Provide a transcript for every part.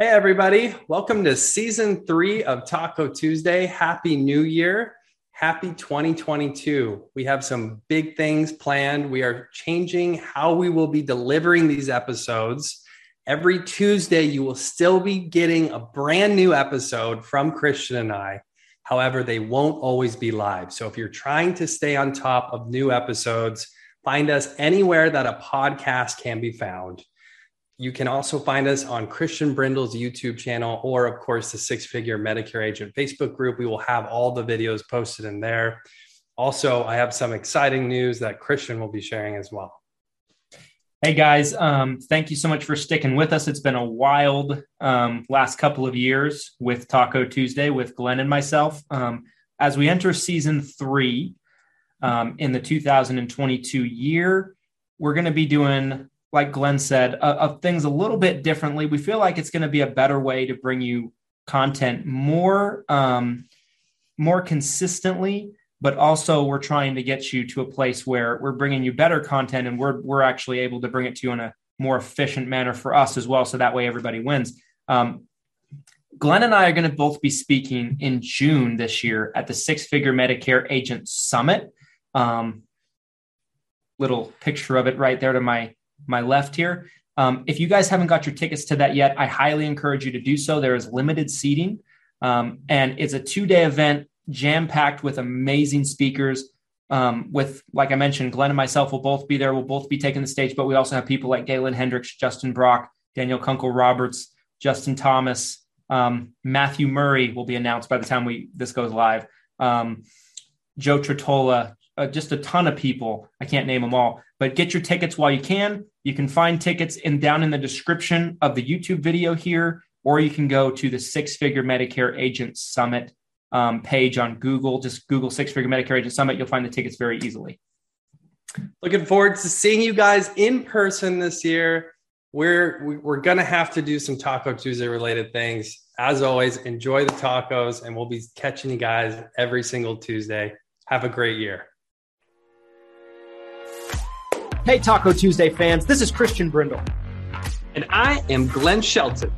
Hey, everybody. Welcome to season three of Taco Tuesday. Happy New Year. Happy 2022. We have some big things planned. We are changing how we will be delivering these episodes. Every Tuesday, you will still be getting a brand new episode from Christian and I. However, they won't always be live. So if you're trying to stay on top of new episodes, find us anywhere that a podcast can be found. You can also find us on Christian Brindle's YouTube channel or, of course, the Six Figure Medicare Agent Facebook group. We will have all the videos posted in there. Also, I have some exciting news that Christian will be sharing as well. Hey guys, um, thank you so much for sticking with us. It's been a wild um, last couple of years with Taco Tuesday with Glenn and myself. Um, as we enter season three um, in the 2022 year, we're going to be doing like Glenn said, uh, of things a little bit differently. We feel like it's going to be a better way to bring you content more, um, more consistently, but also we're trying to get you to a place where we're bringing you better content and we're we're actually able to bring it to you in a more efficient manner for us as well. So that way everybody wins. Um, Glenn and I are going to both be speaking in June this year at the Six Figure Medicare Agent Summit. Um, little picture of it right there to my my left here. Um, if you guys haven't got your tickets to that yet, I highly encourage you to do so. There is limited seating, um, and it's a two day event, jam packed with amazing speakers. Um, with, like I mentioned, Glenn and myself will both be there. We'll both be taking the stage, but we also have people like Galen Hendricks, Justin Brock, Danielle Kunkel Roberts, Justin Thomas, um, Matthew Murray will be announced by the time we this goes live. Um, Joe Tritola, uh, just a ton of people. I can't name them all, but get your tickets while you can. You can find tickets in down in the description of the YouTube video here, or you can go to the Six Figure Medicare Agent Summit um, page on Google. Just Google Six Figure Medicare Agent Summit. You'll find the tickets very easily. Looking forward to seeing you guys in person this year. We're we're gonna have to do some Taco Tuesday related things. As always, enjoy the tacos, and we'll be catching you guys every single Tuesday. Have a great year. Hey, Taco Tuesday fans, this is Christian Brindle. And I am Glenn Shelton.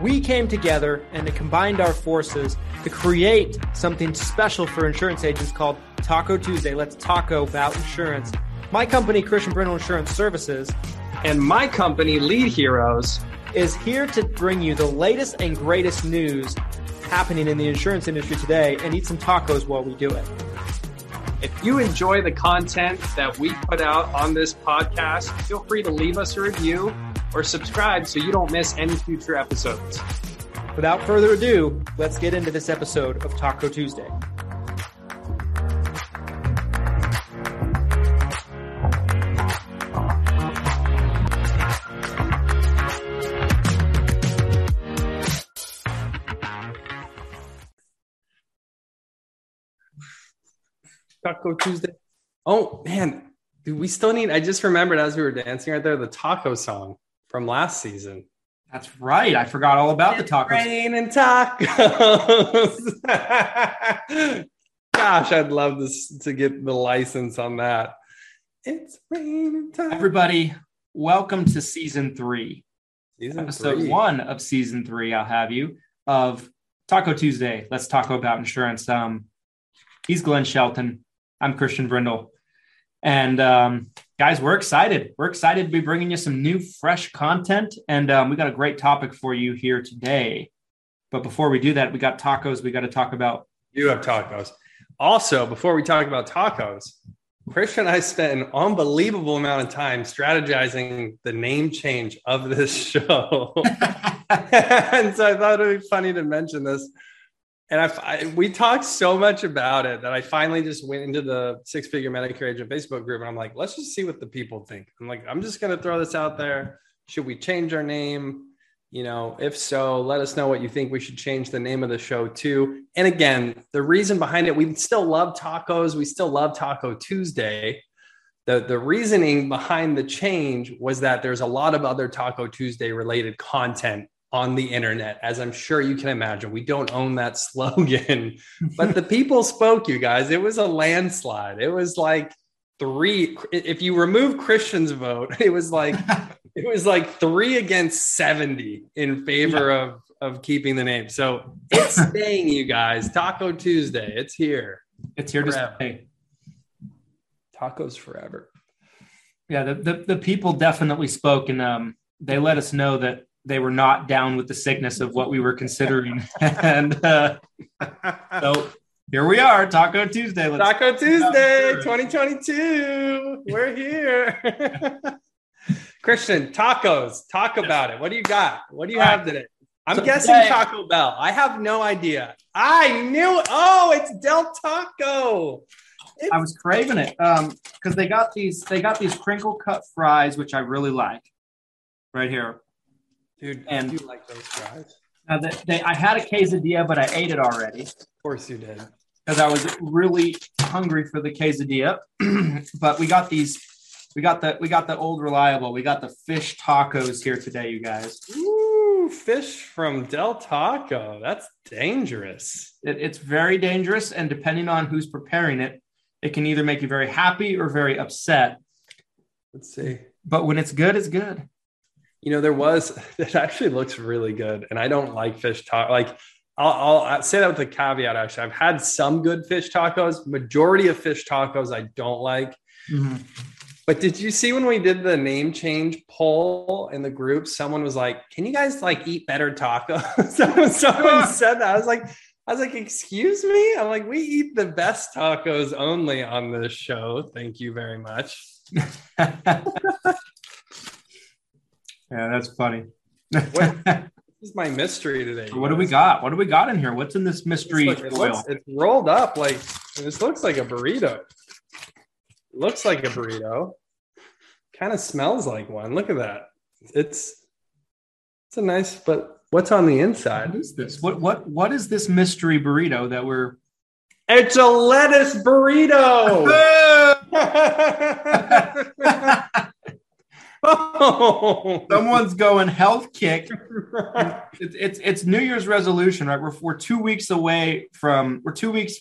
We came together and combined our forces to create something special for insurance agents called Taco Tuesday. Let's taco about insurance. My company, Christian Brindle Insurance Services, and my company, Lead Heroes, is here to bring you the latest and greatest news happening in the insurance industry today and eat some tacos while we do it. If you enjoy the content that we put out on this podcast, feel free to leave us a review or subscribe so you don't miss any future episodes. Without further ado, let's get into this episode of Taco Tuesday. Taco Tuesday. Oh man, do we still need? I just remembered as we were dancing right there the taco song from last season. That's right. I forgot all about it's the tacos. Rain and tacos. Gosh, I'd love this to get the license on that. It's rain and tacos. Everybody, welcome to season three. Season episode three. one of season three. I'll have you of Taco Tuesday. Let's talk about insurance. Um, he's Glenn Shelton. I'm Christian Brindle. And um, guys, we're excited. We're excited to be bringing you some new, fresh content. And um, we got a great topic for you here today. But before we do that, we got tacos. We got to talk about. You have tacos. Also, before we talk about tacos, Christian and I spent an unbelievable amount of time strategizing the name change of this show. and so I thought it would be funny to mention this and I, I, we talked so much about it that I finally just went into the six figure Medicare agent Facebook group and I'm like, let's just see what the people think. I'm like, I'm just to throw this out there. Should we change our name? You know, if so, let us know what you think we should change the name of the show to. And again, the reason behind it, we still love tacos. We still love Taco Tuesday. The, the reasoning behind the change was that there's a lot of other Taco Tuesday related content on the internet, as I'm sure you can imagine. We don't own that slogan, but the people spoke, you guys. It was a landslide. It was like three. If you remove Christian's vote, it was like it was like three against 70 in favor yeah. of of keeping the name. So it's staying, you guys. Taco Tuesday. It's here. It's here forever. to stay. Tacos forever. Yeah, the, the, the people definitely spoke and um, they let us know that they were not down with the sickness of what we were considering. and uh, so here we are, Taco Tuesday. Let's Taco Tuesday 2022. We're here. Christian, tacos. Talk about it. What do you got? What do you have today? I'm so guessing today, Taco Bell. I have no idea. I knew. Oh, it's Del Taco. It's- I was craving it um because they got these they got these crinkle cut fries, which I really like. Right here, dude. And you like those fries? Now they, they, I had a quesadilla, but I ate it already. Of course, you did. Because I was really hungry for the quesadilla. but we got these. We got the we got the old reliable. We got the fish tacos here today, you guys. Ooh, fish from Del Taco. That's dangerous. It, it's very dangerous, and depending on who's preparing it, it can either make you very happy or very upset. Let's see. But when it's good, it's good. You know, there was it actually looks really good, and I don't like fish taco. Like I'll, I'll, say that with a caveat. Actually, I've had some good fish tacos. Majority of fish tacos I don't like. Mm-hmm. But did you see when we did the name change poll in the group? Someone was like, "Can you guys like eat better tacos?" someone, someone said that. I was like, I was like, excuse me? I'm like, we eat the best tacos only on this show. Thank you very much. Yeah, that's funny. what, this is my mystery today. What guys. do we got? What do we got in here? What's in this mystery it's, like, it looks, it's rolled up like this looks like a burrito. Looks like a burrito. Kind of smells like one. Look at that. It's it's a nice, but What's on the inside? What is this? What what what is this mystery burrito that we're? It's a lettuce burrito. oh. Someone's going health kick. It's, it's, it's New Year's resolution, right? We're we're two weeks away from we're two weeks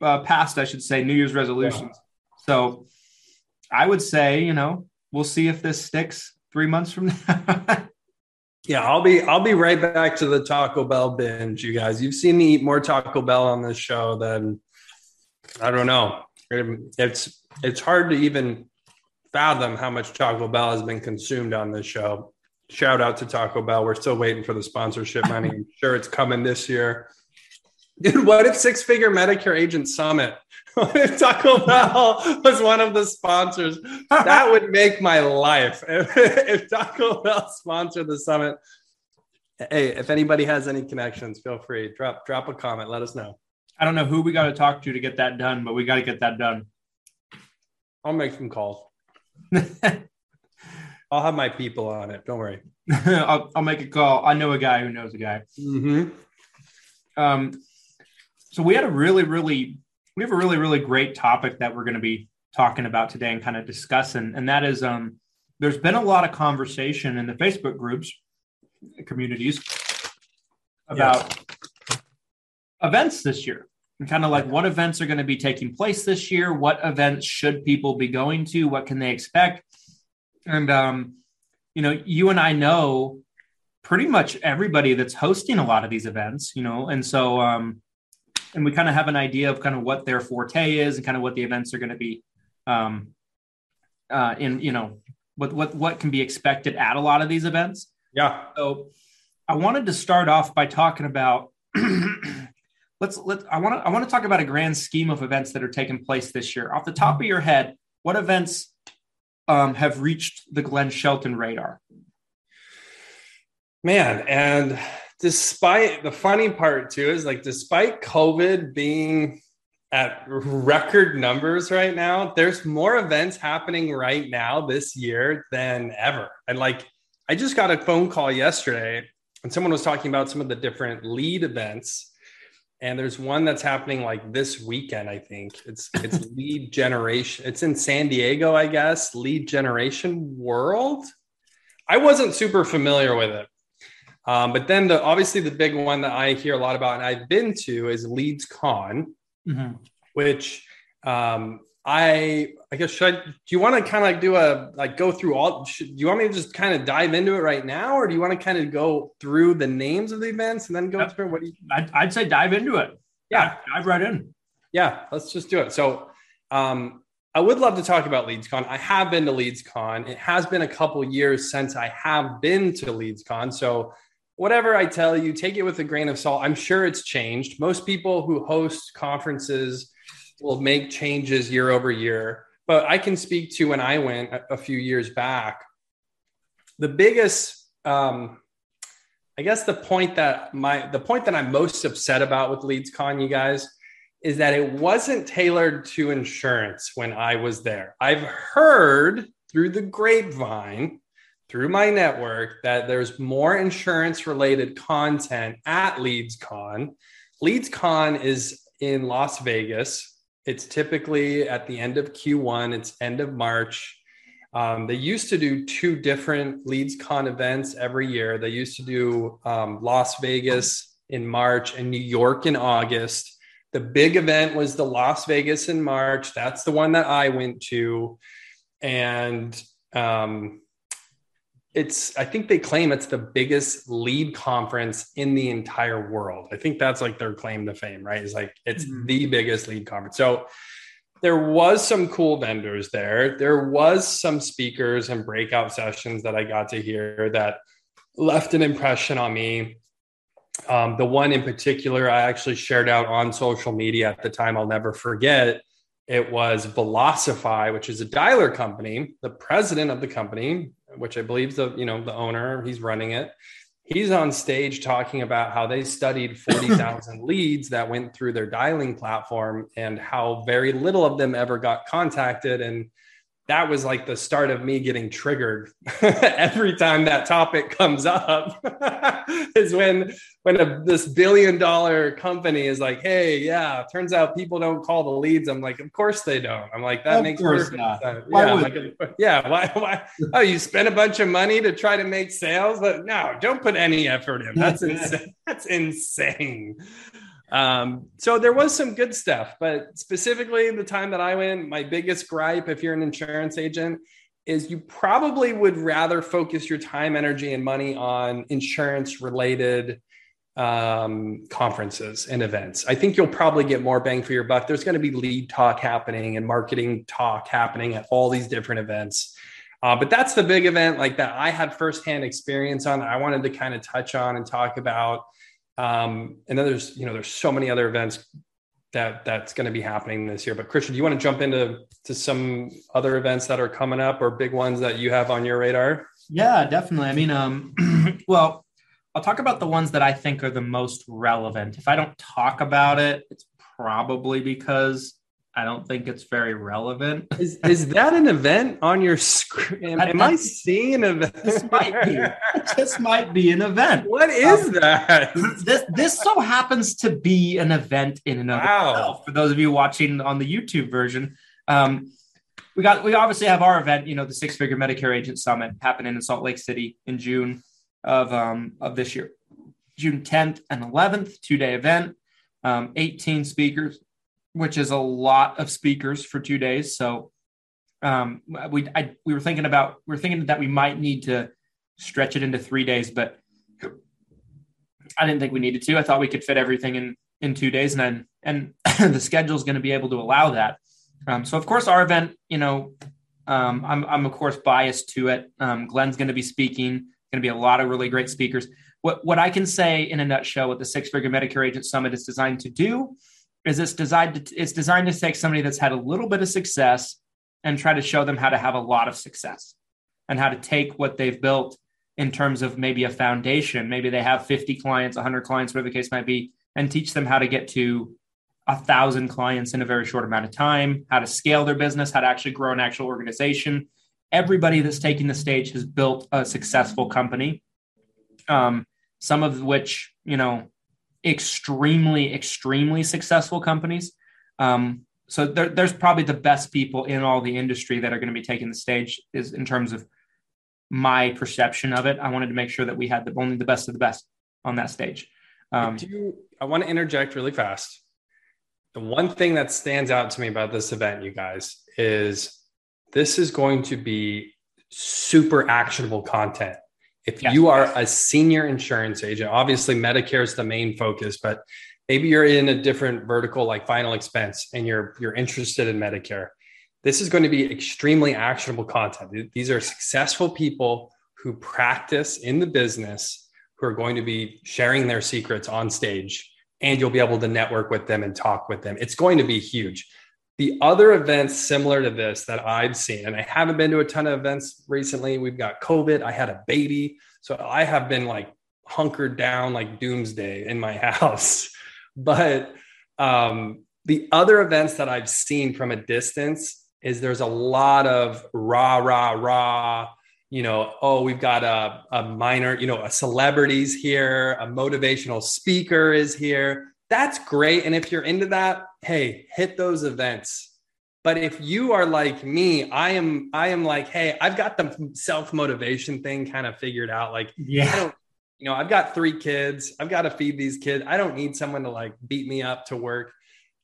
uh, past, I should say, New Year's resolutions. Yeah. So I would say, you know, we'll see if this sticks three months from now. Yeah, I'll be I'll be right back to the Taco Bell binge, you guys. You've seen me eat more Taco Bell on this show than I don't know. It's it's hard to even fathom how much Taco Bell has been consumed on this show. Shout out to Taco Bell. We're still waiting for the sponsorship money. I'm sure it's coming this year. Dude, what if Six Figure Medicare Agent Summit if Taco Bell was one of the sponsors, that would make my life. If, if Taco Bell sponsored the summit, hey, if anybody has any connections, feel free drop drop a comment. Let us know. I don't know who we got to talk to to get that done, but we got to get that done. I'll make some calls. I'll have my people on it. Don't worry. I'll, I'll make a call. I know a guy who knows a guy. Mm-hmm. Um, so we had a really, really we have a really, really great topic that we're going to be talking about today and kind of discussing. And that is um, there's been a lot of conversation in the Facebook groups, communities about yes. events this year and kind of like what events are going to be taking place this year, what events should people be going to, what can they expect. And, um, you know, you and I know pretty much everybody that's hosting a lot of these events, you know, and so, um, and we kind of have an idea of kind of what their forte is and kind of what the events are going to be um, uh, in you know what what what can be expected at a lot of these events. Yeah. So I wanted to start off by talking about let's let I want to I want to talk about a grand scheme of events that are taking place this year. Off the top of your head, what events um, have reached the Glenn Shelton radar? Man, and despite the funny part too is like despite COVID being at record numbers right now, there's more events happening right now this year than ever. And like I just got a phone call yesterday and someone was talking about some of the different lead events. And there's one that's happening like this weekend, I think. It's it's lead generation. It's in San Diego, I guess. Lead generation world. I wasn't super familiar with it. Um, but then the obviously the big one that I hear a lot about and I've been to is Leads Con, mm-hmm. which um, I I guess should I, do you want to kind of like do a like go through all should, do you want me to just kind of dive into it right now or do you want to kind of go through the names of the events and then go yep. through what do you I'd, I'd, say dive into it yeah dive right in yeah let's just do it so um I would love to talk about LeadsCon. I have been to LeadsCon. It has been a couple years since I have been to LeadsCon. So whatever I tell you, take it with a grain of salt. I'm sure it's changed. Most people who host conferences will make changes year over year. But I can speak to when I went a, a few years back. The biggest, um, I guess, the point that my the point that I'm most upset about with LeadsCon, you guys, is that it wasn't tailored to insurance when I was there. I've heard through the grapevine, through my network, that there's more insurance related content at LeadsCon. LeadsCon is in Las Vegas. It's typically at the end of Q1, it's end of March. Um, they used to do two different LeadsCon events every year. They used to do um, Las Vegas in March and New York in August. The big event was the Las Vegas in March. That's the one that I went to. And um, it's i think they claim it's the biggest lead conference in the entire world i think that's like their claim to fame right it's like it's mm-hmm. the biggest lead conference so there was some cool vendors there there was some speakers and breakout sessions that i got to hear that left an impression on me um, the one in particular i actually shared out on social media at the time i'll never forget it was Velocify, which is a dialer company. The president of the company, which I believe is the you know the owner, he's running it. He's on stage talking about how they studied 40,000 leads that went through their dialing platform and how very little of them ever got contacted and that was like the start of me getting triggered every time that topic comes up is when when a, this billion dollar company is like hey yeah turns out people don't call the leads. I'm like of course they don't. I'm like that of makes perfect not. sense. Why yeah, like, yeah why, why oh you spend a bunch of money to try to make sales? But no don't put any effort in. That's insane. That's insane um, so there was some good stuff, but specifically the time that I went, my biggest gripe, if you're an insurance agent, is you probably would rather focus your time, energy, and money on insurance related um, conferences and events. I think you'll probably get more bang for your buck. There's going to be lead talk happening and marketing talk happening at all these different events. Uh, but that's the big event like that I had firsthand experience on. I wanted to kind of touch on and talk about. Um, and then there's, you know, there's so many other events that that's going to be happening this year. But Christian, do you want to jump into to some other events that are coming up or big ones that you have on your radar? Yeah, definitely. I mean, um, well, I'll talk about the ones that I think are the most relevant. If I don't talk about it, it's probably because I don't think it's very relevant. Is, is that an event on your screen? Am, am I seeing an event? This might be. This might be an event. What is um, that? This this so happens to be an event in and of wow. itself. For those of you watching on the YouTube version, um, we got we obviously have our event. You know, the Six Figure Medicare Agent Summit happening in Salt Lake City in June of um, of this year, June 10th and 11th, two day event. Um, 18 speakers, which is a lot of speakers for two days. So um, we I, we were thinking about we are thinking that we might need to stretch it into three days, but I didn't think we needed to. I thought we could fit everything in in two days, and then and the schedule is going to be able to allow that. Um, so of course, our event, you know, um, I'm I'm of course biased to it. Um, Glenn's going to be speaking. Going to be a lot of really great speakers. What what I can say in a nutshell, what the Six Figure Medicare Agent Summit is designed to do is it's designed to, it's designed to take somebody that's had a little bit of success and try to show them how to have a lot of success and how to take what they've built in terms of maybe a foundation. Maybe they have 50 clients 100 clients whatever the case might be and teach them how to get to a thousand clients in a very short amount of time how to scale their business how to actually grow an actual organization. Everybody that's taking the stage has built a successful company um, some of which you know extremely, extremely successful companies. Um, so there, there's probably the best people in all the industry that are going to be taking the stage is in terms of my perception of it. I wanted to make sure that we had the, only the best of the best on that stage. Um, do, I want to interject really fast. the one thing that stands out to me about this event, you guys, is this is going to be super actionable content. If yes. you are a senior insurance agent, obviously Medicare is the main focus, but maybe you're in a different vertical like final expense and you're you're interested in Medicare. This is going to be extremely actionable content. These are successful people who practice in the business who are going to be sharing their secrets on stage and you'll be able to network with them and talk with them. It's going to be huge. The other events similar to this that I've seen, and I haven't been to a ton of events recently. We've got COVID. I had a baby. So I have been like hunkered down like doomsday in my house. But um, the other events that I've seen from a distance is there's a lot of rah, rah, rah, you know, oh, we've got a, a minor, you know, a celebrities here, a motivational speaker is here. That's great. And if you're into that, hey, hit those events. But if you are like me, I am, I am like, hey, I've got the self motivation thing kind of figured out. Like, yeah, you know, I've got three kids. I've got to feed these kids. I don't need someone to like beat me up to work.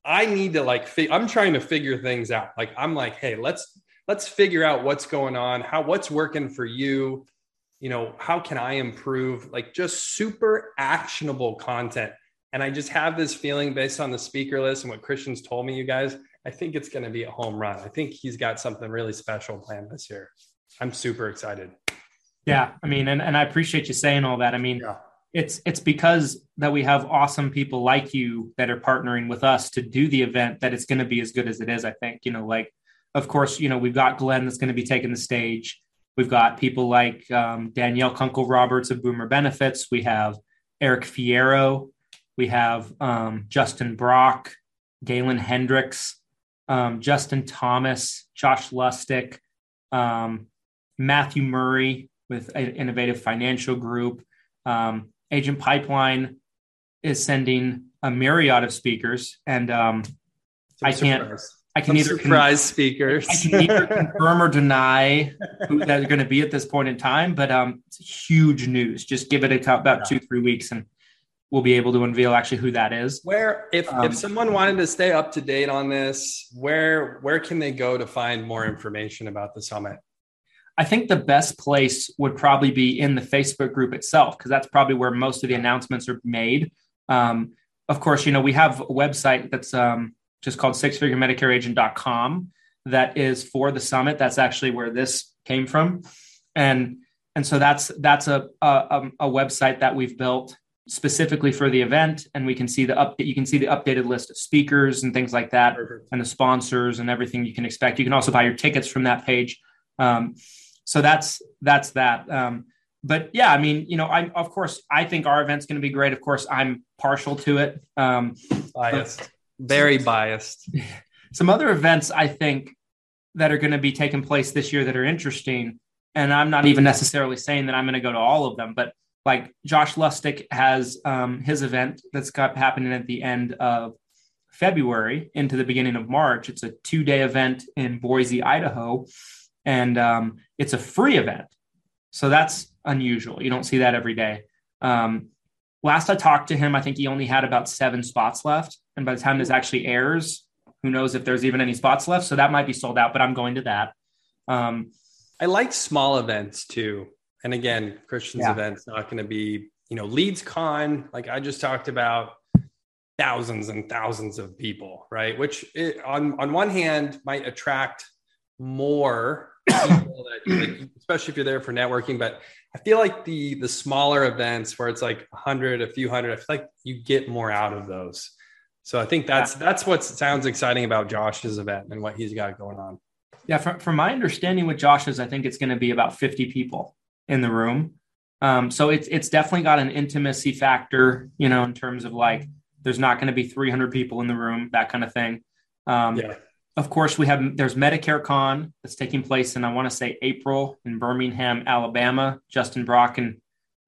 I need to like, fi- I'm trying to figure things out. Like, I'm like, hey, let's let's figure out what's going on, how what's working for you. You know, how can I improve? Like, just super actionable content. And I just have this feeling based on the speaker list and what Christian's told me, you guys. I think it's going to be a home run. I think he's got something really special planned this year. I'm super excited. Yeah, I mean, and, and I appreciate you saying all that. I mean, yeah. it's it's because that we have awesome people like you that are partnering with us to do the event that it's going to be as good as it is. I think you know, like of course, you know we've got Glenn that's going to be taking the stage. We've got people like um, Danielle Kunkel Roberts of Boomer Benefits. We have Eric Fierro. We have um, Justin Brock, Galen Hendricks, um, Justin Thomas, Josh Lustig, um, Matthew Murray, with innovative financial group. Um, Agent Pipeline is sending a myriad of speakers, and um, I can't. Surprise. I can Some either surprise con- speakers. I can either confirm or deny who they're going to be at this point in time, but um, it's huge news. Just give it a, about two, three weeks, and we'll be able to unveil actually who that is. Where, if um, if someone wanted to stay up to date on this, where where can they go to find more information about the summit? I think the best place would probably be in the Facebook group itself, because that's probably where most of the announcements are made. Um, of course, you know, we have a website that's um, just called sixfiguremedicareagent.com that is for the summit. That's actually where this came from. And and so that's that's a, a, a website that we've built specifically for the event and we can see the update you can see the updated list of speakers and things like that Perfect. and the sponsors and everything you can expect you can also buy your tickets from that page um, so that's that's that. Um, but yeah, I mean, you know, I of course I think our event's going to be great. Of course, I'm partial to it. Um, biased, very biased. Some other events I think that are going to be taking place this year that are interesting, and I'm not even necessarily saying that I'm going to go to all of them, but like Josh Lustig has um, his event that's got happening at the end of February into the beginning of March. It's a two day event in Boise, Idaho and um, it's a free event. So that's unusual. You don't see that every day. Um, last I talked to him, I think he only had about seven spots left. And by the time this actually airs, who knows if there's even any spots left. So that might be sold out, but I'm going to that. Um, I like small events too. And again, Christian's yeah. event's not going to be, you know, Leads Con, like I just talked about, thousands and thousands of people, right? Which it, on on one hand might attract more people that, like, especially if you're there for networking. But I feel like the the smaller events where it's like a hundred, a few hundred, I feel like you get more out of those. So I think that's that's what sounds exciting about Josh's event and what he's got going on. Yeah, from, from my understanding with Josh's, I think it's going to be about 50 people in the room. Um, so it's it's definitely got an intimacy factor, you know, in terms of like there's not going to be 300 people in the room, that kind of thing. Um, yeah of course, we have there's Medicare Con that's taking place in I want to say April in Birmingham, Alabama. Justin Brock and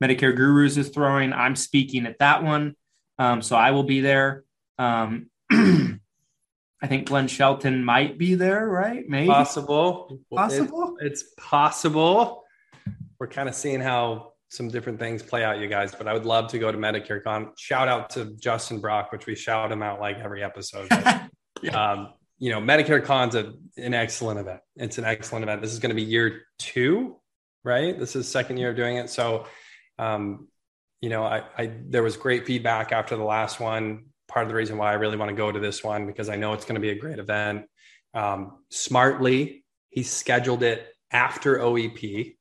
Medicare Gurus is throwing. I'm speaking at that one, um, so I will be there. Um, I think Glenn Shelton might be there, right? Maybe possible. Possible. It, it's possible. We're kind of seeing how some different things play out, you guys. But I would love to go to Medicare Con. Shout out to Justin Brock, which we shout him out like every episode. But, um, you know, Medicare Con's a, an excellent event. It's an excellent event. This is going to be year two, right? This is second year of doing it. So, um, you know, I, I there was great feedback after the last one. Part of the reason why I really want to go to this one because I know it's going to be a great event. Um, smartly, he scheduled it after OEP.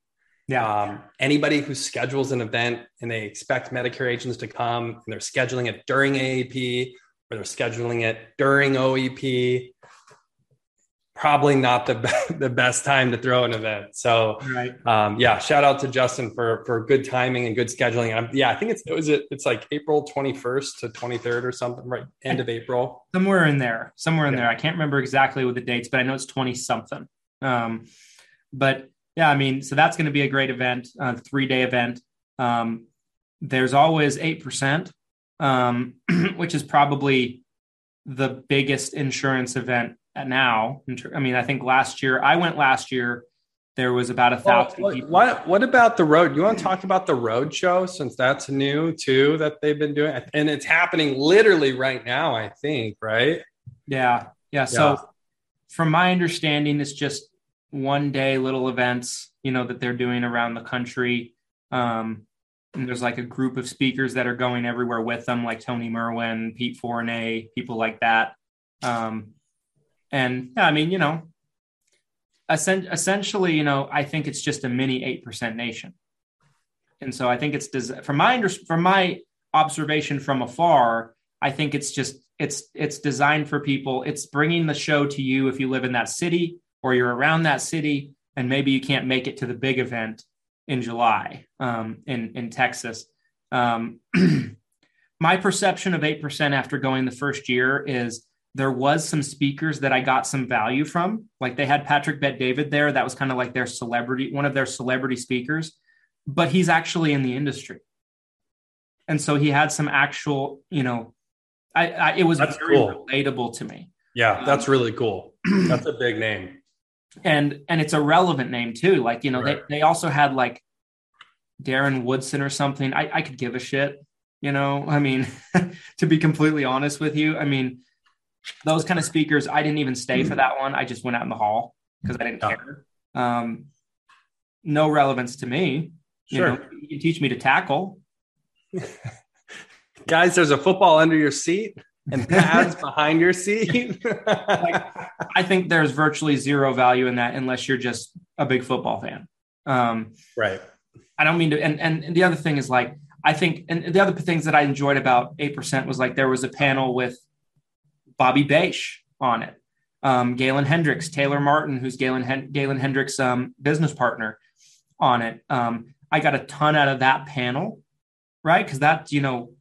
Yeah. Um, anybody who schedules an event and they expect Medicare agents to come and they're scheduling it during AEP or they're scheduling it during OEP, probably not the, be- the best time to throw an event. So, right. um, yeah, shout out to Justin for for good timing and good scheduling. And I'm, yeah, I think it's it was it, it's like April 21st to 23rd or something, right? End of April, somewhere in there, somewhere in yeah. there. I can't remember exactly what the dates, but I know it's 20 something. Um, but yeah, I mean, so that's going to be a great event, a three day event. Um, there's always eight percent, um, which is probably the biggest insurance event now. I mean, I think last year I went last year. There was about a thousand well, What What about the road? You want to talk about the road show since that's new too that they've been doing, and it's happening literally right now. I think, right? Yeah, yeah. So, from my understanding, it's just one day little events, you know, that they're doing around the country. Um, and there's like a group of speakers that are going everywhere with them, like Tony Merwin, Pete Fournier, people like that. Um, and yeah, I mean, you know, essentially, you know, I think it's just a mini eight percent nation, and so I think it's des- from my under- from my observation from afar, I think it's just it's it's designed for people. It's bringing the show to you if you live in that city or you're around that city and maybe you can't make it to the big event in July um, in in Texas. Um, my perception of 8% after going the first year is there was some speakers that I got some value from. Like they had Patrick Bet David there. That was kind of like their celebrity, one of their celebrity speakers, but he's actually in the industry. And so he had some actual, you know, I, I it was that's very cool. relatable to me. Yeah, that's really cool. that's a big name. And and it's a relevant name too. Like, you know, right. they, they also had like Darren Woodson or something. I, I could give a shit, you know. I mean, to be completely honest with you, I mean, those kind of speakers, I didn't even stay for that one. I just went out in the hall because I didn't care. Um, no relevance to me. Sure. You, know, you can teach me to tackle. Guys, there's a football under your seat and pads behind your seat. like, I think there's virtually zero value in that unless you're just a big football fan. Um, right. I don't mean to. And, and the other thing is like, I think, and the other things that I enjoyed about 8% was like there was a panel with Bobby Bache on it. Um, Galen Hendricks, Taylor Martin, who's Galen, Hen- Galen Hendricks' um, business partner on it. Um, I got a ton out of that panel, right? Because that's, you know,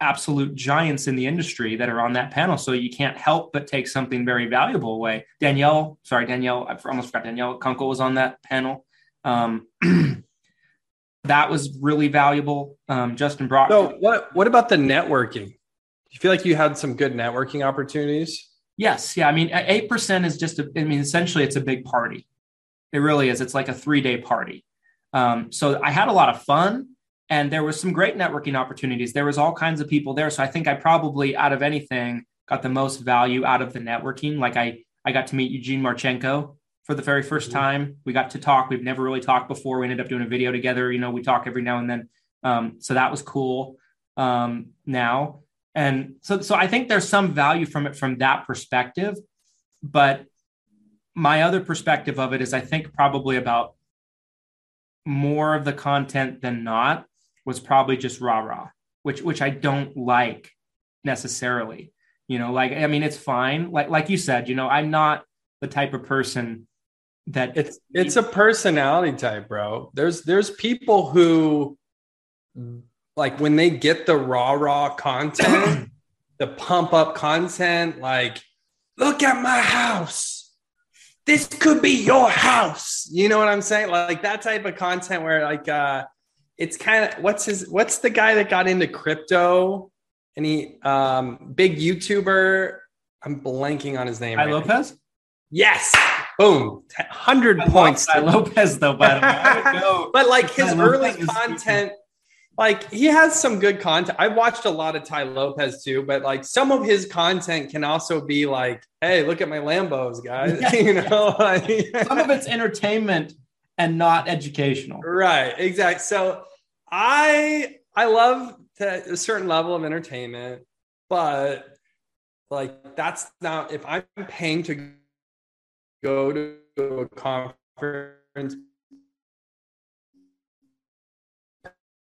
absolute giants in the industry that are on that panel. So you can't help but take something very valuable away. Danielle, sorry, Danielle, I almost forgot Danielle Kunkel was on that panel. Um, that was really valuable. Um, Justin Brock. So what, what about the networking? you feel like you had some good networking opportunities? Yes. Yeah. I mean, 8% is just, a, I mean, essentially it's a big party. It really is. It's like a three day party. Um, so I had a lot of fun and there was some great networking opportunities. There was all kinds of people there. So I think I probably out of anything got the most value out of the networking. Like I, I got to meet Eugene Marchenko for the very 1st mm-hmm. time. We got to talk. We've never really talked before. We ended up doing a video together. You know, we talk every now and then. Um, so that was cool. Um, now, and so, so I think there's some value from it from that perspective. But my other perspective of it is I think probably about more of the content than not was probably just rah rah, which which I don't like necessarily. You know, like I mean, it's fine. Like like you said, you know, I'm not the type of person that it's it's a personality type, bro. There's there's people who like when they get the raw raw content the pump up content like look at my house this could be your house you know what i'm saying like that type of content where like uh it's kind of what's his what's the guy that got into crypto Any um big youtuber i'm blanking on his name right Lopez yes boom, hundred points. Tai Lopez though, by the way, I would go. but like his early content, like he has some good content. I've watched a lot of Tai Lopez too, but like some of his content can also be like, "Hey, look at my Lambos, guys," you know, like, Some of it's entertainment and not educational. right, exactly. So I I love to, a certain level of entertainment, but like that's not if I'm paying to go to a conference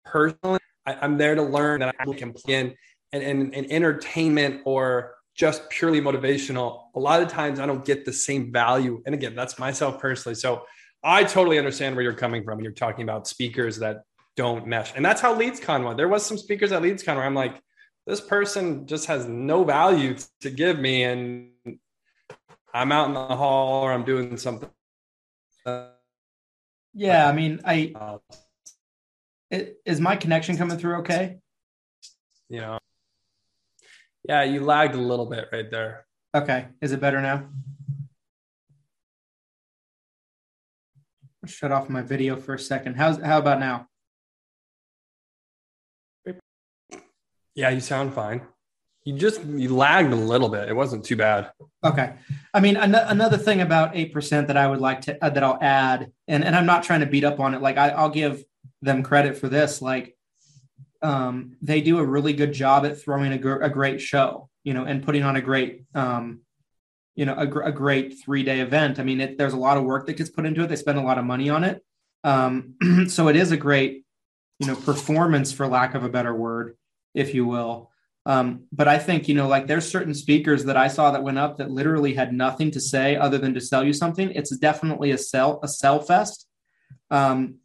personally, I, I'm there to learn that I can play in and, and, and entertainment or just purely motivational. A lot of times I don't get the same value. And again, that's myself personally. So I totally understand where you're coming from. You're talking about speakers that don't mesh. And that's how LeadsCon went. There was some speakers at LeadsCon where I'm like, this person just has no value to give me. And I'm out in the hall or I'm doing something. Yeah, I mean, I Uh, it, is my connection coming through okay? you know, yeah, you lagged a little bit right there. Okay, is it better now? Shut off my video for a second. How's how about now? Yeah, you sound fine. You just you lagged a little bit. It wasn't too bad. Okay. I mean, an- another thing about 8% that I would like to, uh, that I'll add, and, and I'm not trying to beat up on it. Like I, I'll give them credit for this. Like um, they do a really good job at throwing a, gr- a great show, you know, and putting on a great, um, you know, a, gr- a great three day event. I mean, it, there's a lot of work that gets put into it. They spend a lot of money on it. Um, so it is a great, you know, performance for lack of a better word, if you will. Um, but I think, you know, like there's certain speakers that I saw that went up that literally had nothing to say other than to sell you something. It's definitely a sell, a sell fest. Um,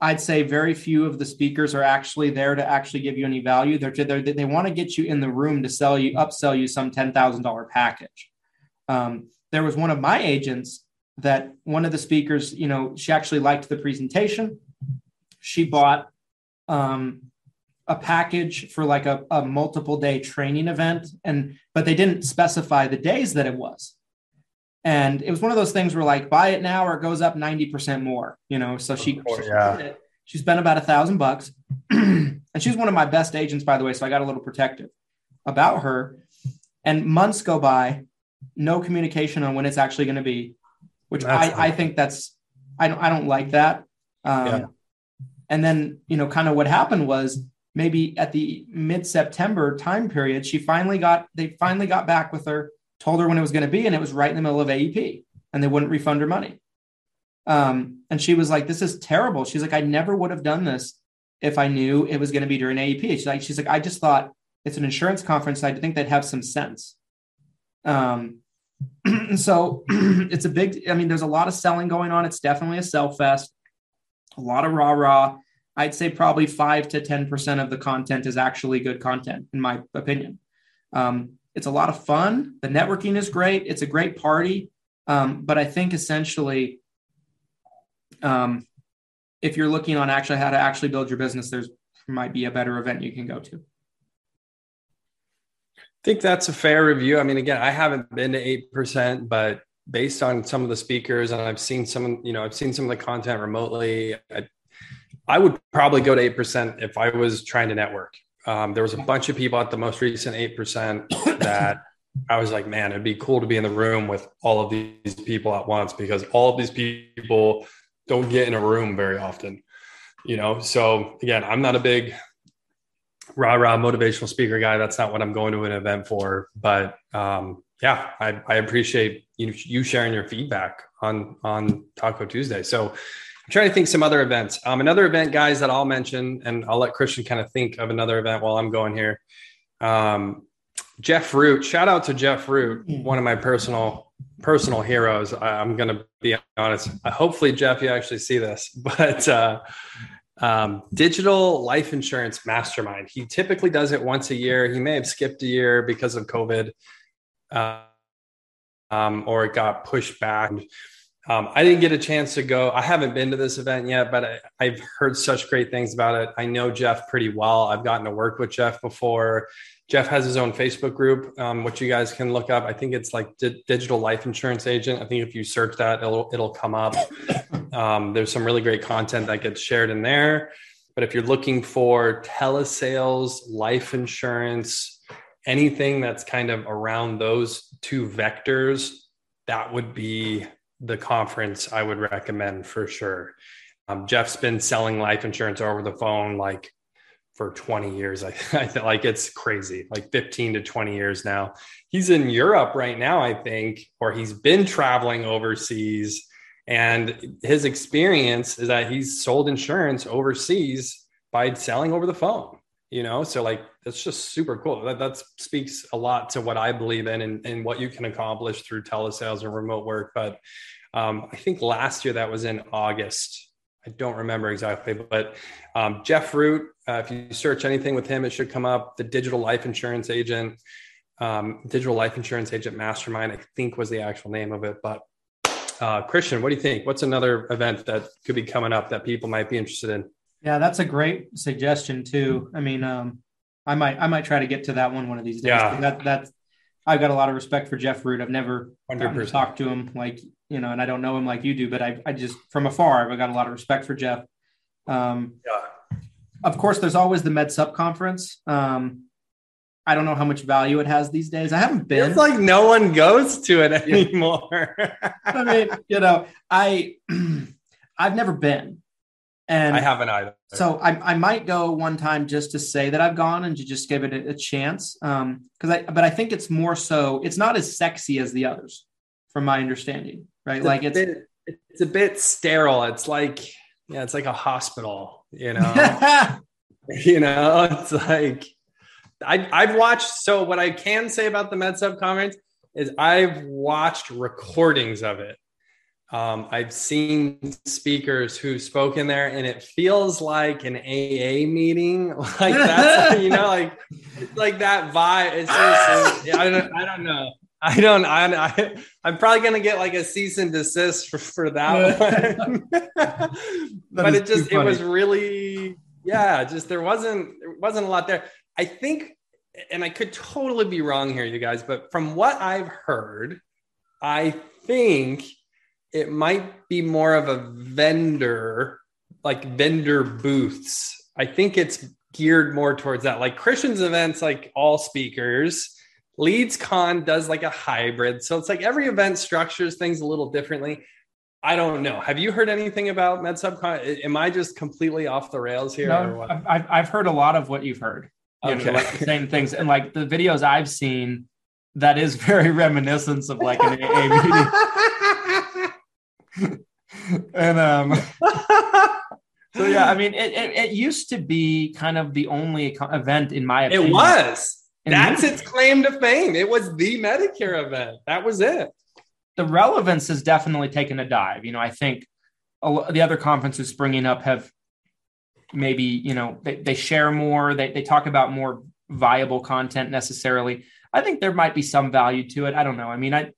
I'd say very few of the speakers are actually there to actually give you any value. They're, they're they want to get you in the room to sell you, upsell you some $10,000 package. Um, there was one of my agents that one of the speakers, you know, she actually liked the presentation. She bought, um, a package for like a, a multiple day training event and but they didn't specify the days that it was and it was one of those things where like buy it now or it goes up 90% more you know so she, course, she, yeah. it. she spent about a thousand bucks and she's one of my best agents by the way so i got a little protective about her and months go by no communication on when it's actually going to be which That's I, I think that's I don't I don't like that. Um, Yeah. And then you know, kind of what happened was maybe at the mid September time period, she finally got they finally got back with her, told her when it was going to be, and it was right in the middle of AEP, and they wouldn't refund her money. Um, and she was like, "This is terrible." She's like, "I never would have done this if I knew it was going to be during AEP." She's like, "She's like, I just thought it's an insurance conference. I think they'd have some sense." Um, so it's a big. I mean, there's a lot of selling going on. It's definitely a sell fest. A lot of rah rah. I'd say probably five to ten percent of the content is actually good content, in my opinion. Um, it's a lot of fun. The networking is great. It's a great party. Um, but I think essentially, um, if you're looking on actually how to actually build your business, there's might be a better event you can go to. Think that's a fair review. I mean, again, I haven't been to eight percent, but based on some of the speakers, and I've seen some, you know, I've seen some of the content remotely. I, I would probably go to eight percent if I was trying to network. Um, there was a bunch of people at the most recent eight percent that I was like, man, it'd be cool to be in the room with all of these people at once because all of these people don't get in a room very often. You know, so again, I'm not a big rah rah motivational speaker guy. That's not what I'm going to an event for. But um, yeah, I, I appreciate you, you sharing your feedback on on Taco Tuesday. So I'm trying to think some other events. Um, another event, guys, that I'll mention, and I'll let Christian kind of think of another event while I'm going here. Um, Jeff Root, shout out to Jeff Root, one of my personal personal heroes. I, I'm going to be honest. Uh, hopefully, Jeff, you actually see this, but. Uh, um, digital life insurance mastermind. He typically does it once a year. He may have skipped a year because of COVID, uh, um, or it got pushed back. Um, I didn't get a chance to go. I haven't been to this event yet, but I, have heard such great things about it. I know Jeff pretty well. I've gotten to work with Jeff before. Jeff has his own Facebook group, um, which you guys can look up. I think it's like D- Digital Life Insurance Agent. I think if you search that, it'll it'll come up. Um, there's some really great content that gets shared in there. But if you're looking for telesales, life insurance, anything that's kind of around those two vectors, that would be the conference I would recommend for sure. Um, Jeff's been selling life insurance over the phone like for 20 years. I, I feel like it's crazy, like 15 to 20 years now. He's in Europe right now, I think, or he's been traveling overseas. And his experience is that he's sold insurance overseas by selling over the phone, you know? So, like, that's just super cool. That, that speaks a lot to what I believe in and, and what you can accomplish through telesales and remote work. But um, I think last year that was in August. I don't remember exactly, but um, Jeff Root, uh, if you search anything with him, it should come up. The digital life insurance agent, um, digital life insurance agent mastermind, I think was the actual name of it. But uh, Christian, what do you think? What's another event that could be coming up that people might be interested in? Yeah, that's a great suggestion too. I mean, um, I might I might try to get to that one one of these days. Yeah. That that I've got a lot of respect for Jeff Root. I've never to talk to him like you know, and I don't know him like you do, but I I just from afar I've got a lot of respect for Jeff. Um, yeah. Of course, there's always the Med Sup conference. Um, I don't know how much value it has these days. I haven't been. It's like no one goes to it anymore. I mean, you know, I I've never been. And I haven't either. So I, I might go one time just to say that I've gone and to just give it a, a chance. Um, because I but I think it's more so it's not as sexy as the others, from my understanding. Right. It's like it's bit, it's a bit sterile. It's like yeah, it's like a hospital, you know. you know, it's like I I've watched so what I can say about the MedSup conference is I've watched recordings of it um, I've seen speakers who spoke in there, and it feels like an AA meeting, like that. you know, like like that vibe. It's just, I don't, I don't know. I don't. I, I I'm probably gonna get like a cease and desist for, for that one. but it just it was really yeah. Just there wasn't there wasn't a lot there. I think, and I could totally be wrong here, you guys, but from what I've heard, I think it might be more of a vendor, like vendor booths. I think it's geared more towards that. Like Christian's events, like all speakers. Leads Con does like a hybrid. So it's like every event structures things a little differently. I don't know. Have you heard anything about MedSupCon? Am I just completely off the rails here? No, I've, I've heard a lot of what you've heard. Okay. Know, like the same things. And like the videos I've seen, that is very reminiscent of like an AA meeting. and um so yeah i mean it, it, it, used to be kind of the only event in my opinion. it was that's its claim to fame it was the medicare event that was it the relevance has definitely taken a dive you know i think the other conferences springing up have maybe you know they, they share more they, they talk about more viable content necessarily i think there might be some value to it i don't know i mean i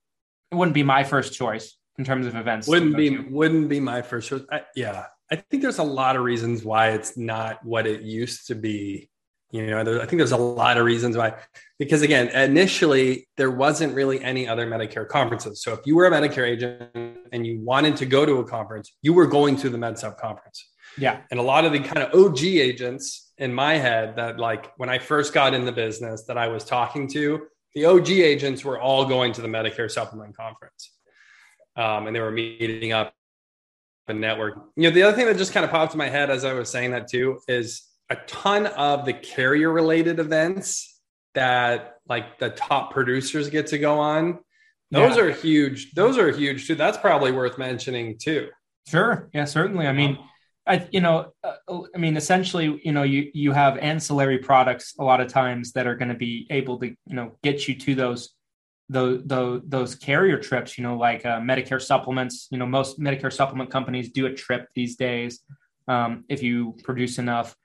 it wouldn't be my first choice in terms of events. Wouldn't be to. wouldn't be my first choice. I, yeah, I think there's a lot of reasons why it's not what it used to be. You know, there, I think there's a lot of reasons why. Because again, initially there wasn't really any other Medicare conferences. So if you were a Medicare agent and you wanted to go to a conference, you were going to the MedSup conference. Yeah. And a lot of the kind of OG agents in my head that like when I first got in the business that I was talking to, the OG agents were all going to the Medicare supplement conference um, and they were meeting up and network. You know, the other thing that just kind of popped in my head as I was saying that too is a ton of the carrier related events that like the top producers get to go on. Those yeah. are huge. Those are huge too. That's probably worth mentioning too. Sure. Yeah, certainly. I mean, I you know, uh, I mean, essentially, you know, you you have ancillary products a lot of times that are going to be able to you know get you to those those those, those carrier trips, you know, like uh, Medicare supplements. You know, most Medicare supplement companies do a trip these days um, if you produce enough.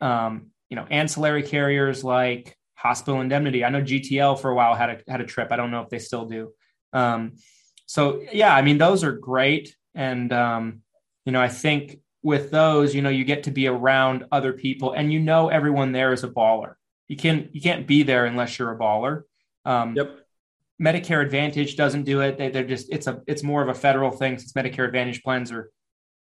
Um, you know, ancillary carriers like hospital indemnity. I know GTL for a while had a had a trip. I don't know if they still do. Um, so yeah, I mean, those are great. And, um, you know, I think with those, you know, you get to be around other people and you know everyone there is a baller. You can you can't be there unless you're a baller. Um, yep. Medicare Advantage doesn't do it. They, they're just it's a it's more of a federal thing since Medicare Advantage plans are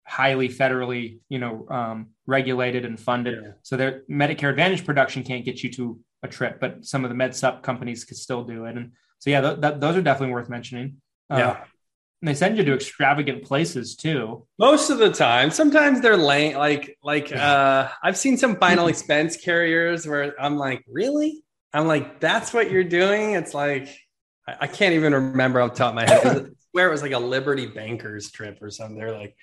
highly federally you know um, regulated and funded. Yeah. So their Medicare Advantage production can't get you to a trip, but some of the med sup companies could still do it. And so yeah, th- th- those are definitely worth mentioning. Uh, yeah. And they send you to extravagant places too. Most of the time. Sometimes they're lame. Like, like uh, I've seen some final expense carriers where I'm like, really? I'm like, that's what you're doing? It's like, I, I can't even remember off the top of my head. where it was like a Liberty Bankers trip or something. They're like,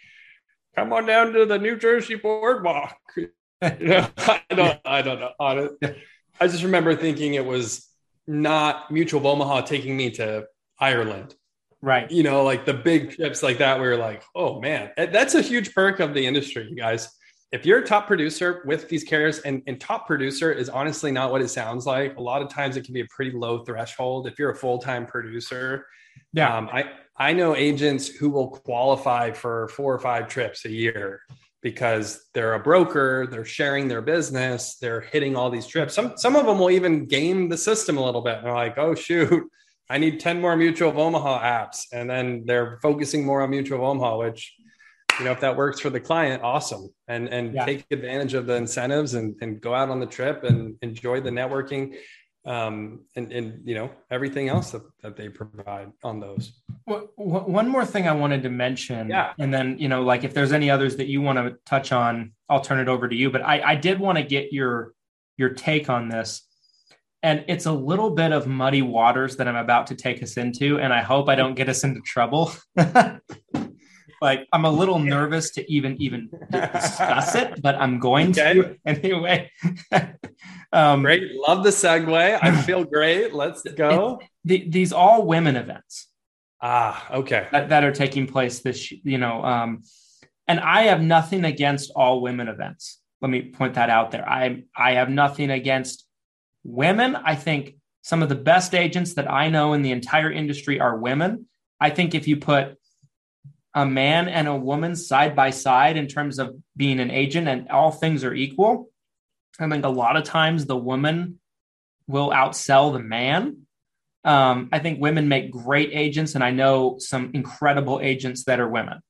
come on down to the New Jersey boardwalk. you know, I don't, I don't know. I just remember thinking it was not Mutual of Omaha taking me to Ireland. Right. You know, like the big trips like that, we are like, oh man, that's a huge perk of the industry, you guys. If you're a top producer with these carriers, and, and top producer is honestly not what it sounds like. A lot of times it can be a pretty low threshold. If you're a full time producer, yeah, um, I I know agents who will qualify for four or five trips a year because they're a broker, they're sharing their business, they're hitting all these trips. Some some of them will even game the system a little bit. And they're like, oh shoot, I need 10 more Mutual of Omaha apps. And then they're focusing more on Mutual of Omaha, which, you know, if that works for the client, awesome. And and yeah. take advantage of the incentives and, and go out on the trip and enjoy the networking um, and, and, you know, everything else that, that they provide on those. Well, one more thing I wanted to mention. Yeah. And then, you know, like if there's any others that you want to touch on, I'll turn it over to you. But I, I did want to get your your take on this and it's a little bit of muddy waters that I'm about to take us into, and I hope I don't get us into trouble. like I'm a little nervous to even even discuss it, but I'm going okay. to anyway. um, great, love the segue. I feel great. Let's go. It, the, these all women events. Ah, okay. That, that are taking place this, you know, um, and I have nothing against all women events. Let me point that out there. I I have nothing against Women, I think some of the best agents that I know in the entire industry are women. I think if you put a man and a woman side by side in terms of being an agent and all things are equal, I think a lot of times the woman will outsell the man. Um, I think women make great agents, and I know some incredible agents that are women.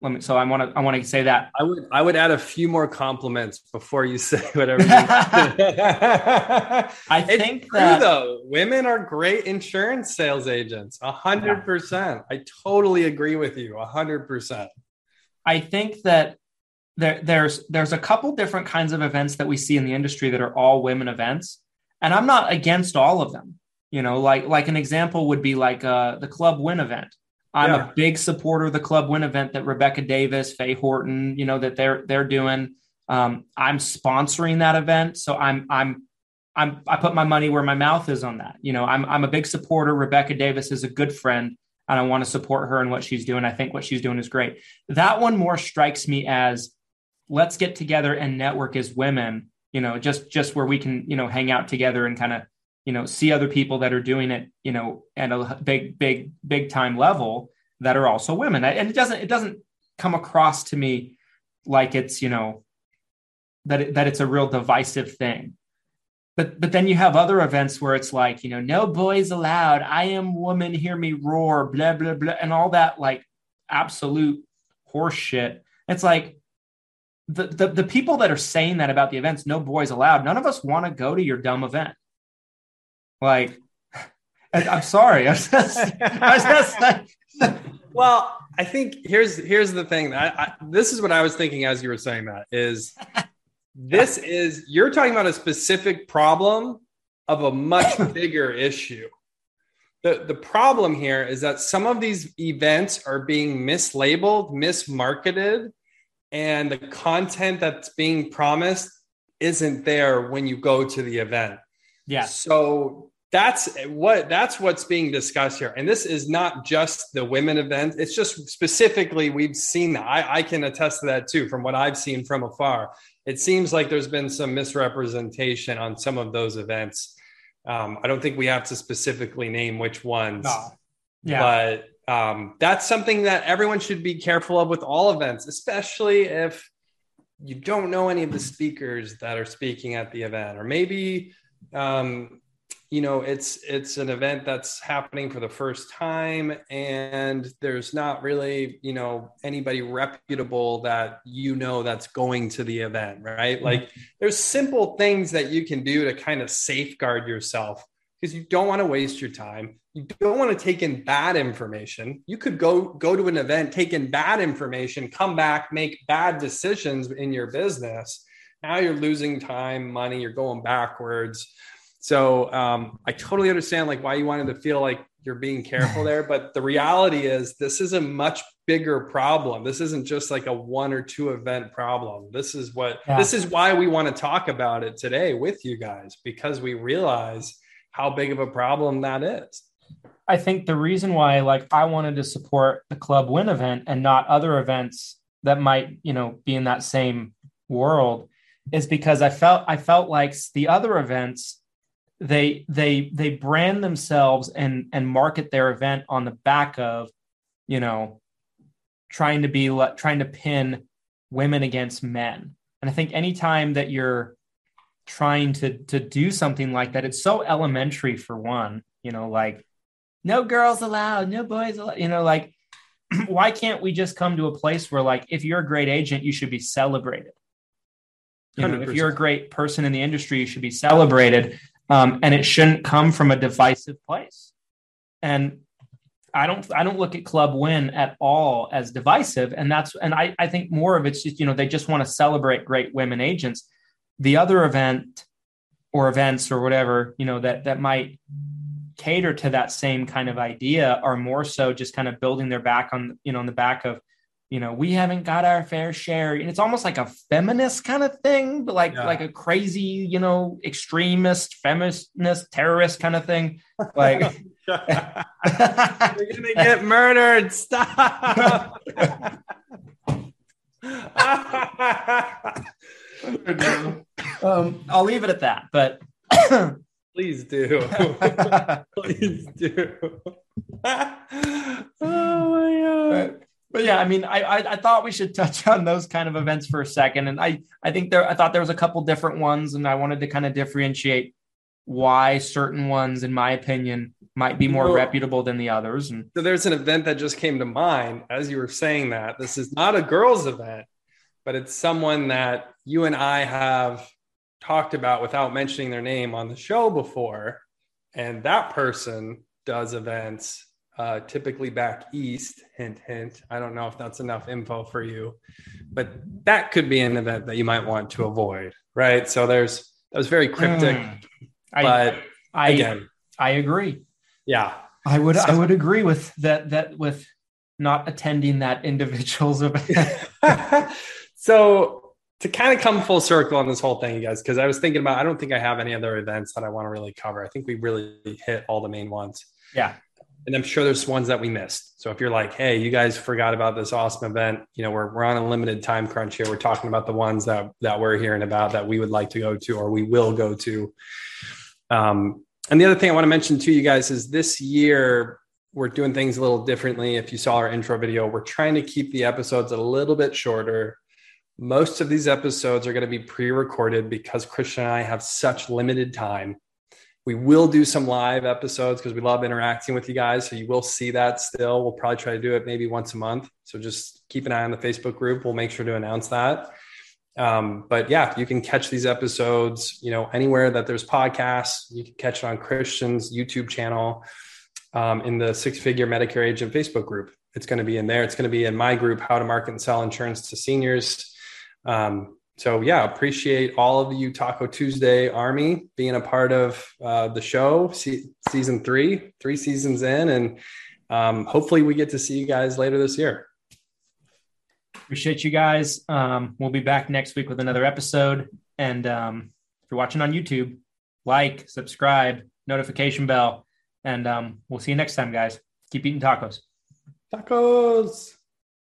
Let me. So I want to. I want to say that. I would. I would add a few more compliments before you say whatever. You I think it's that though women are great insurance sales agents. A hundred percent. I totally agree with you. A hundred percent. I think that there, there's there's a couple different kinds of events that we see in the industry that are all women events, and I'm not against all of them. You know, like like an example would be like uh, the Club Win event I'm yeah. a big supporter of the Club Win event that Rebecca Davis, Faye Horton, you know that they're they're doing. Um, I'm sponsoring that event, so I'm I'm I'm I put my money where my mouth is on that. You know, I'm I'm a big supporter. Rebecca Davis is a good friend, and I want to support her and what she's doing. I think what she's doing is great. That one more strikes me as let's get together and network as women. You know, just just where we can you know hang out together and kind of you know see other people that are doing it you know at a big big big time level that are also women. And it doesn't it doesn't come across to me like it's you know that it, that it's a real divisive thing. But but then you have other events where it's like you know no boys allowed. I am woman hear me roar blah blah blah and all that like absolute horse shit it's like the, the the people that are saying that about the events no boys allowed none of us want to go to your dumb event like, I'm sorry. I was just, I was just like, well, I think here's here's the thing. I, I, this is what I was thinking as you were saying that is this is you're talking about a specific problem of a much bigger issue. The, the problem here is that some of these events are being mislabeled, mismarketed, and the content that's being promised isn't there when you go to the event. Yeah. So that's what that's what's being discussed here. And this is not just the women event. It's just specifically we've seen that. I, I can attest to that too from what I've seen from afar. It seems like there's been some misrepresentation on some of those events. Um, I don't think we have to specifically name which ones. No. Yeah. But um, that's something that everyone should be careful of with all events, especially if you don't know any of the speakers that are speaking at the event, or maybe um, you know it's it's an event that's happening for the first time and there's not really you know anybody reputable that you know that's going to the event right? Mm-hmm. like there's simple things that you can do to kind of safeguard yourself because you don't want to waste your time. You don't want to take in bad information. You could go go to an event take in bad information come back make bad decisions in your business now you're losing time money you're going backwards so um, I totally understand like why you wanted to feel like you're being careful there, but the reality is this is a much bigger problem. This isn't just like a one or two event problem. This is what yeah. this is why we want to talk about it today with you guys because we realize how big of a problem that is. I think the reason why like I wanted to support the club win event and not other events that might, you know, be in that same world is because I felt I felt like the other events they they they brand themselves and and market their event on the back of you know trying to be trying to pin women against men. And i think anytime that you're trying to to do something like that it's so elementary for one you know like no girls allowed no boys allowed you know like why can't we just come to a place where like if you're a great agent you should be celebrated you know, if you're a great person in the industry you should be celebrated um, and it shouldn't come from a divisive place. And I don't I don't look at Club Win at all as divisive, and that's and I I think more of it's just you know they just want to celebrate great women agents. The other event or events or whatever you know that that might cater to that same kind of idea are more so just kind of building their back on you know on the back of you know we haven't got our fair share. And it's almost like a feminist kind of thing but like yeah. like a crazy you know extremist feminist terrorist kind of thing. Like you're gonna get murdered. Stop. Um, i'll leave it at that but please do. Please do. Oh my god. But yeah, I mean, I, I, I thought we should touch on those kind of events for a second, and I I think there I thought there was a couple different ones, and I wanted to kind of differentiate why certain ones, in my opinion, might be more well, reputable than the others. And so there's an event that just came to mind as you were saying that. This is not a girls' event, but it's someone that you and I have talked about without mentioning their name on the show before, and that person does events uh, typically back east. Hint, hint. I don't know if that's enough info for you, but that could be an event that you might want to avoid, right? So there's that was very cryptic, mm, I, but I, again, I agree. Yeah, I would so, I would agree with that that with not attending that individual's event. so to kind of come full circle on this whole thing, you guys, because I was thinking about I don't think I have any other events that I want to really cover. I think we really hit all the main ones. Yeah and I'm sure there's ones that we missed. So if you're like, hey, you guys forgot about this awesome event, you know, we're, we're on a limited time crunch here. We're talking about the ones that that we're hearing about that we would like to go to or we will go to. Um, and the other thing I want to mention to you guys is this year we're doing things a little differently. If you saw our intro video, we're trying to keep the episodes a little bit shorter. Most of these episodes are going to be pre-recorded because Christian and I have such limited time we will do some live episodes because we love interacting with you guys. So you will see that still. We'll probably try to do it maybe once a month. So just keep an eye on the Facebook group. We'll make sure to announce that. Um, but yeah, you can catch these episodes, you know, anywhere that there's podcasts. You can catch it on Christian's YouTube channel, um, in the Six Figure Medicare Agent Facebook group. It's going to be in there. It's going to be in my group, How to Market and Sell Insurance to Seniors. Um, so yeah, appreciate all of you Taco Tuesday Army being a part of uh, the show, se- season three, three seasons in, and um, hopefully we get to see you guys later this year. Appreciate you guys. Um, we'll be back next week with another episode. And um, if you're watching on YouTube, like, subscribe, notification bell, and um, we'll see you next time, guys. Keep eating tacos. Tacos.